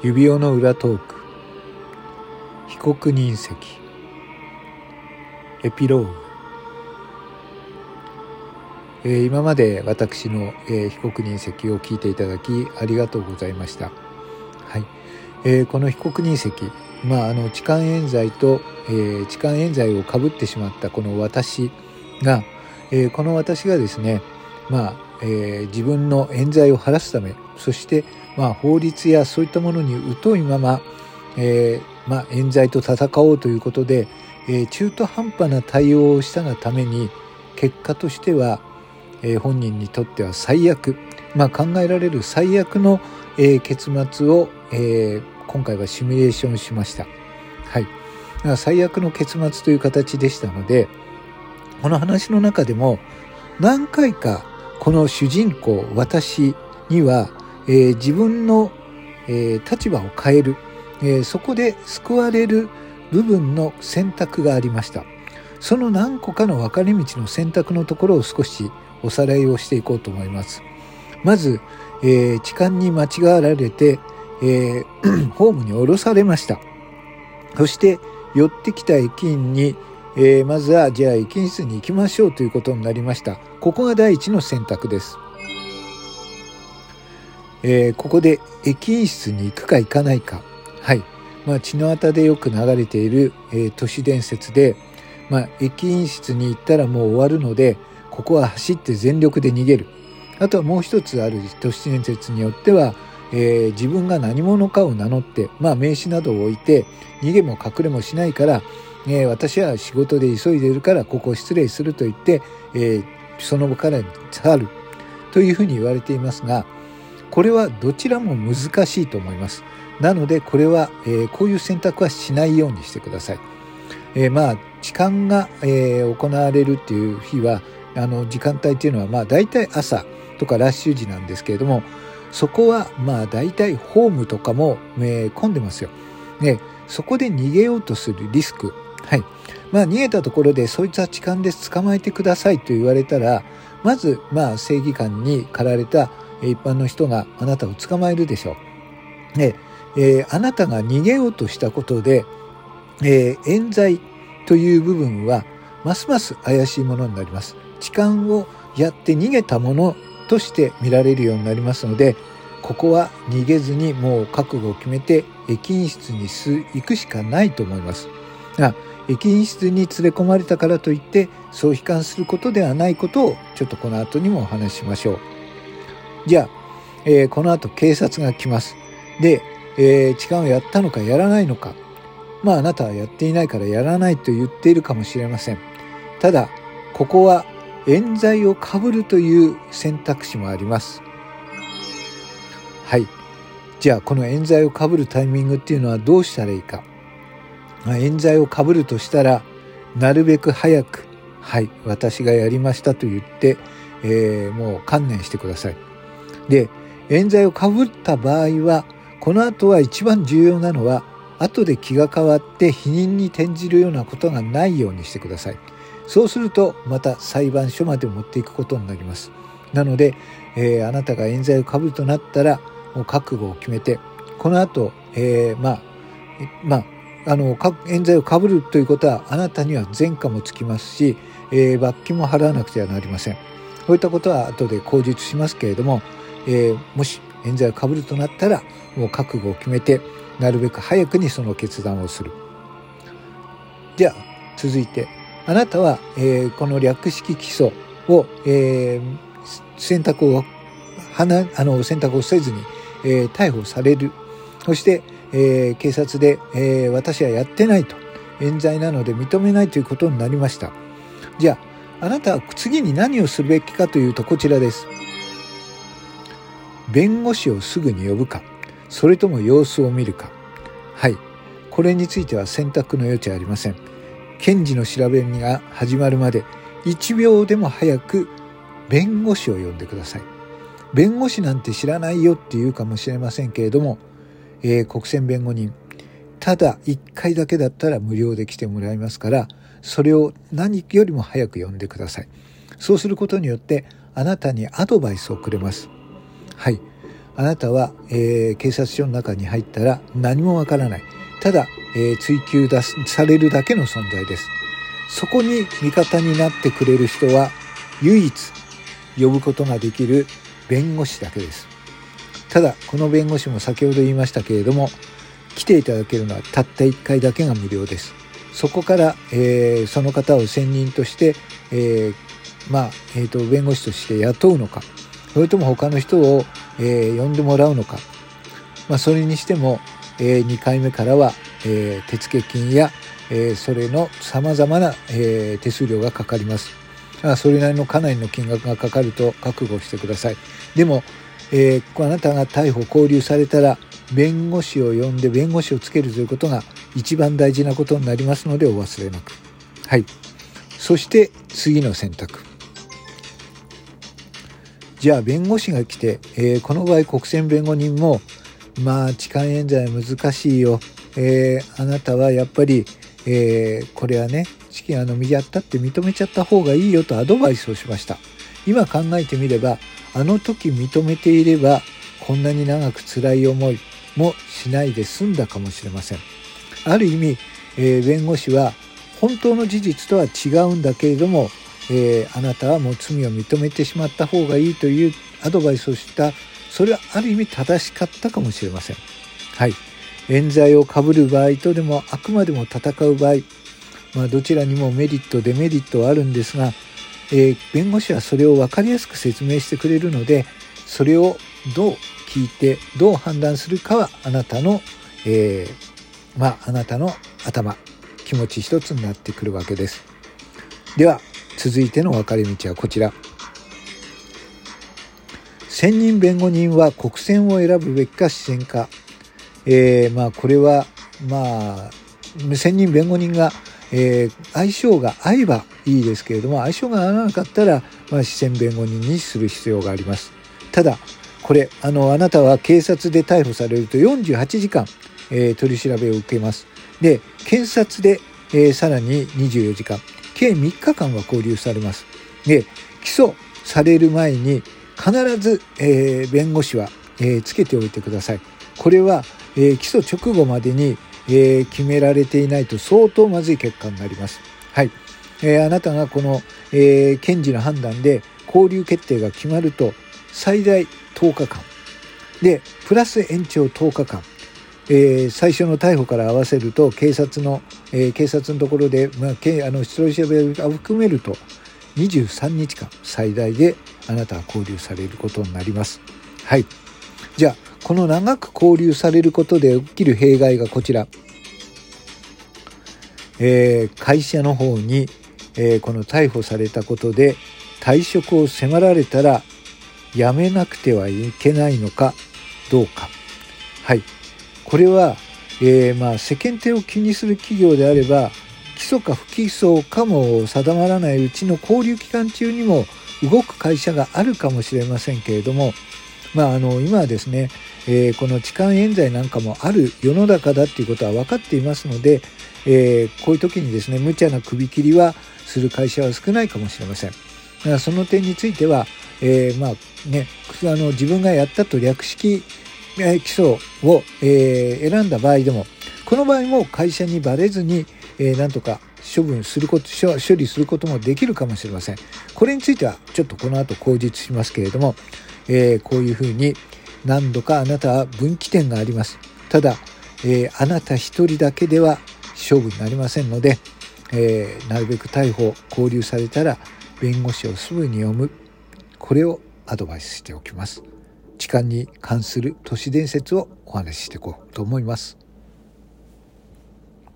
指輪の裏トーク。被告人席。エピローグ、えー、今まで私の、えー、被告人席を聞いていただきありがとうございました。はい、えー、この被告人席まああの痴漢冤罪と、えー、痴漢冤罪をかぶってしまったこの私が、えー、この私がですねまあ、えー、自分の冤罪を晴らすためそして、まあ、法律やそういったものに疎いまま、えー、まあ、冤罪と戦おうということで、えー、中途半端な対応をしたがために結果としては、えー、本人にとっては最悪、まあ、考えられる最悪の、えー、結末を、え今回はシミュレーションしました。はい。最悪の結末という形でしたので、この話の中でも何回かこの主人公私にはえー、自分の、えー、立場を変える、えー、そこで救われる部分の選択がありました。その何個かの分かれ道の選択のところを少しおさらいをしていこうと思います。まず、えー、痴漢に間違われて、えー、ホームに降ろされました。そして寄ってきた駅員に、えー、まずはじゃあ駅員室に行きましょうということになりました。ここが第一の選択です。えー、ここで駅員室に行くか行かないか。はい。まあ、血の旗でよく流れている、えー、都市伝説で、まあ、駅員室に行ったらもう終わるので、ここは走って全力で逃げる。あとはもう一つある都市伝説によっては、えー、自分が何者かを名乗って、まあ、名刺などを置いて、逃げも隠れもしないから、え、私は仕事で急いでいるからここ失礼すると言って、え、その場から去るというふうに言われていますが、これはどちらも難しいと思います。なのでこれは、えー、こういう選択はしないようにしてください。えー、まあ時間が、えー、行われるっていう日はあの時間帯っていうのはまあ大体朝とかラッシュ時なんですけれどもそこはまあ大体ホームとかも、え、混んでますよ。ね、そこで逃げようとするリスク。はい。まあ逃げたところでそいつは痴漢で捕まえてくださいと言われたらまずまあ正義感に駆られた一般の人があなたを捕まえるでしょう。で、えー、あなたが逃げようとしたことで、えー、冤罪という部分はますます怪しいものになります。痴漢をやって逃げたものとして見られるようになりますので、ここは逃げずにもう覚悟を決めて駅員室に行くしかないと思います。が駅員室に連れ込まれたからといってそう悲観することではないことをちょっとこの後にもお話ししましょう。じゃあ、えー、この後警察が来ます。で、えー、痴漢をやったのかやらないのか。まああなたはやっていないからやらないと言っているかもしれません。ただ、ここは冤罪をかぶるという選択肢もあります。はい。じゃあこの冤罪をかぶるタイミングっていうのはどうしたらいいか。まあ、冤罪をかぶるとしたら、なるべく早く、はい、私がやりましたと言って、えー、もう観念してください。で、冤罪をかぶった場合は、この後は一番重要なのは、後で気が変わって否認に転じるようなことがないようにしてください。そうすると、また裁判所まで持っていくことになります。なので、えー、あなたが冤罪をかぶるとなったら、もう覚悟を決めて、この後、えー、まあ、まあ、あの、冤罪をかぶるということは、あなたには前科もつきますし、えー、罰金も払わなくてはなりません。こういったことは後で口述しますけれども、えー、もし冤罪をかぶるとなったらもう覚悟を決めてなるべく早くにその決断をする。では続いて。あなたは、えー、この略式起訴を、えー、選択をはなあの選択をせずに、えー、逮捕される。そして、えー、警察で、えー、私はやってないと。冤罪なので認めないということになりました。じゃああなたは次に何をするべきかというとこちらです。弁護士をすぐに呼ぶか、それとも様子を見るか。はい。これについては選択の余地ありません。検事の調べが始まるまで1秒でも早く弁護士を呼んでください。弁護士なんて知らないよって言うかもしれませんけれども、えー、国選弁護人、ただ1回だけだったら無料で来てもらいますから、それを何よりも早く呼んでください。そうすることによってあなたにアドバイスをくれます。はい。あなたは、えー、警察署の中に入ったら何もわからない。ただ、えー、追及出されるだけの存在です。そこに味方になってくれる人は唯一呼ぶことができる弁護士だけです。ただこの弁護士も先ほど言いましたけれども来ていただけるのはたった1回だけが無料です。そこから、えー、その方を専任として、えー、まあ、えーと、弁護士として雇うのかそれとも他の人を、えー、呼んでもらうのか、まあ、それにしても、えー、2回目からは、えー、手付金や、えー、それのさまざまな、えー、手数料がかかります。それなりのかなりの金額がかかると覚悟してください。でも、えー、あなたが逮捕拘留されたら弁護士を呼んで弁護士をつけるということが一番大事なことになりますのでお忘れなく。はい。そして次の選択。じゃあ弁護士が来て、えー、この場合国選弁護人もまあ痴漢冤罪難しいよ、えー、あなたはやっぱり、えー、これはね試験あのやったって認めちゃった方がいいよとアドバイスをしました。今考えてみればあの時認めていればこんなに長く辛い思いもしないで済んだかもしれません。ある意味、えー、弁護士は本当の事実とは違うんだけれども、えー、あなたはもう罪を認めてしまった方がいいというアドバイスをした。それはある意味正しかったかもしれません。はい。冤罪をかぶる場合とでもあくまでも戦う場合。まあ、どちらにもメリットデメリットはあるんですが、えー、弁護士はそれを分かりやすく説明してくれるのでそれをどう聞いてどう判断するかはあなたの、えー、まああなたの頭。気持ち一つになってくるわけです。では続いての分かれ道はこちら。専任弁護人は国選を選ぶべきか支選か、えー、まあこれはまあ専任弁護人がえー、相性が合えばいいですけれども相性が合わなかったら、まあ、視線弁護人にする必要があります。ただこれあのあなたは警察で逮捕されると48時間、えー、取り調べを受けます。で検察で、えー、さらに24時間。計3日間は拘留されますで起訴される前に必ず、えー、弁護士は、えー、つけておいてくださいこれは、えー、起訴直後までにえ、決められていないと相当まずい結果になります。はい。え、あなたがこの、え、検事の判断で交留決定が決まると最大10日間でプラス延長10日間、えー、最初の逮捕から合わせると警察の、えー、警察のところで、まあ、けあの出動調べを含めると23日間最大であなたは交留されることになります。はい。じゃあこの長く交流されることで起きる弊害がこちら。えー、会社の方に、えー、この逮捕されたことで退職を迫られたら辞めなくてはいけないのかどうか。はい。これは、えー、まあ世間体を気にする企業であれば起訴か不起訴かも定まらないうちの交流期間中にも動く会社があるかもしれませんけれどもまあ、あの今はですね、えー、この痴漢冤罪なんかもある世の中だっていうことは分かっていますので、えー、こういう時にですね無茶な首切りはする会社は少ないかもしれません。その点については、えー、まあね、あの自分がやったと略式起訴を、えー、選んだ場合でもこの場合も会社にバレずに、え、なんとか処分すること処理することもできるかもしれません。これについてはちょっとこの後口実しますけれども、え、こういうふうに何度かあなたは分岐点があります。ただ、え、あなた一人だけでは勝負になりませんので、え、なるべく逮捕交留されたら弁護士をすぐに読むこれをアドバイスしておきます。痴漢に関する都市伝説をお話ししていこうと思います。